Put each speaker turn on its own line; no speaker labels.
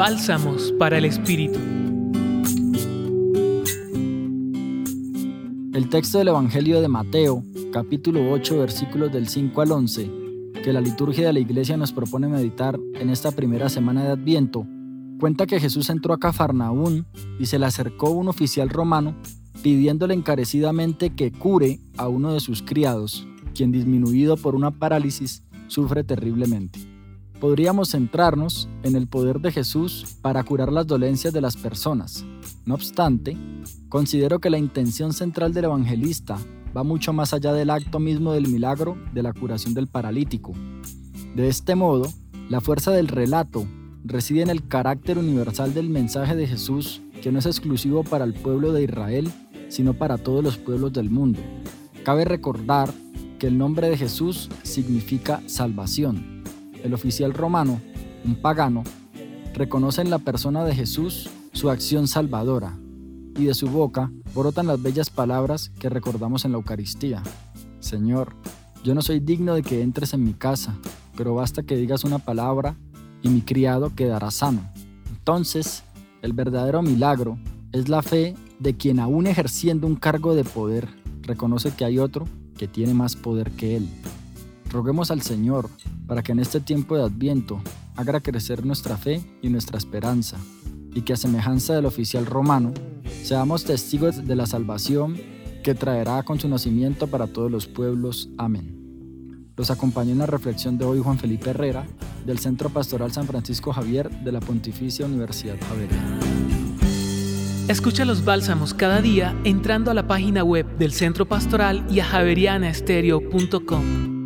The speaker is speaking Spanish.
Bálsamos para el Espíritu.
El texto del Evangelio de Mateo, capítulo 8, versículos del 5 al 11, que la liturgia de la iglesia nos propone meditar en esta primera semana de Adviento, cuenta que Jesús entró a Cafarnaún y se le acercó un oficial romano pidiéndole encarecidamente que cure a uno de sus criados, quien disminuido por una parálisis sufre terriblemente. Podríamos centrarnos en el poder de Jesús para curar las dolencias de las personas. No obstante, considero que la intención central del evangelista va mucho más allá del acto mismo del milagro de la curación del paralítico. De este modo, la fuerza del relato reside en el carácter universal del mensaje de Jesús que no es exclusivo para el pueblo de Israel, sino para todos los pueblos del mundo. Cabe recordar que el nombre de Jesús significa salvación. El oficial romano, un pagano, reconoce en la persona de Jesús su acción salvadora, y de su boca brotan las bellas palabras que recordamos en la Eucaristía. Señor, yo no soy digno de que entres en mi casa, pero basta que digas una palabra y mi criado quedará sano. Entonces, el verdadero milagro es la fe de quien aún ejerciendo un cargo de poder reconoce que hay otro que tiene más poder que Él. Roguemos al Señor para que en este tiempo de Adviento haga crecer nuestra fe y nuestra esperanza, y que a semejanza del oficial romano, seamos testigos de la salvación que traerá con su nacimiento para todos los pueblos. Amén. Los acompañó en la reflexión de hoy Juan Felipe Herrera, del Centro Pastoral San Francisco Javier de la Pontificia Universidad Javeriana.
Escucha los bálsamos cada día entrando a la página web del Centro Pastoral y a javerianaestereo.com.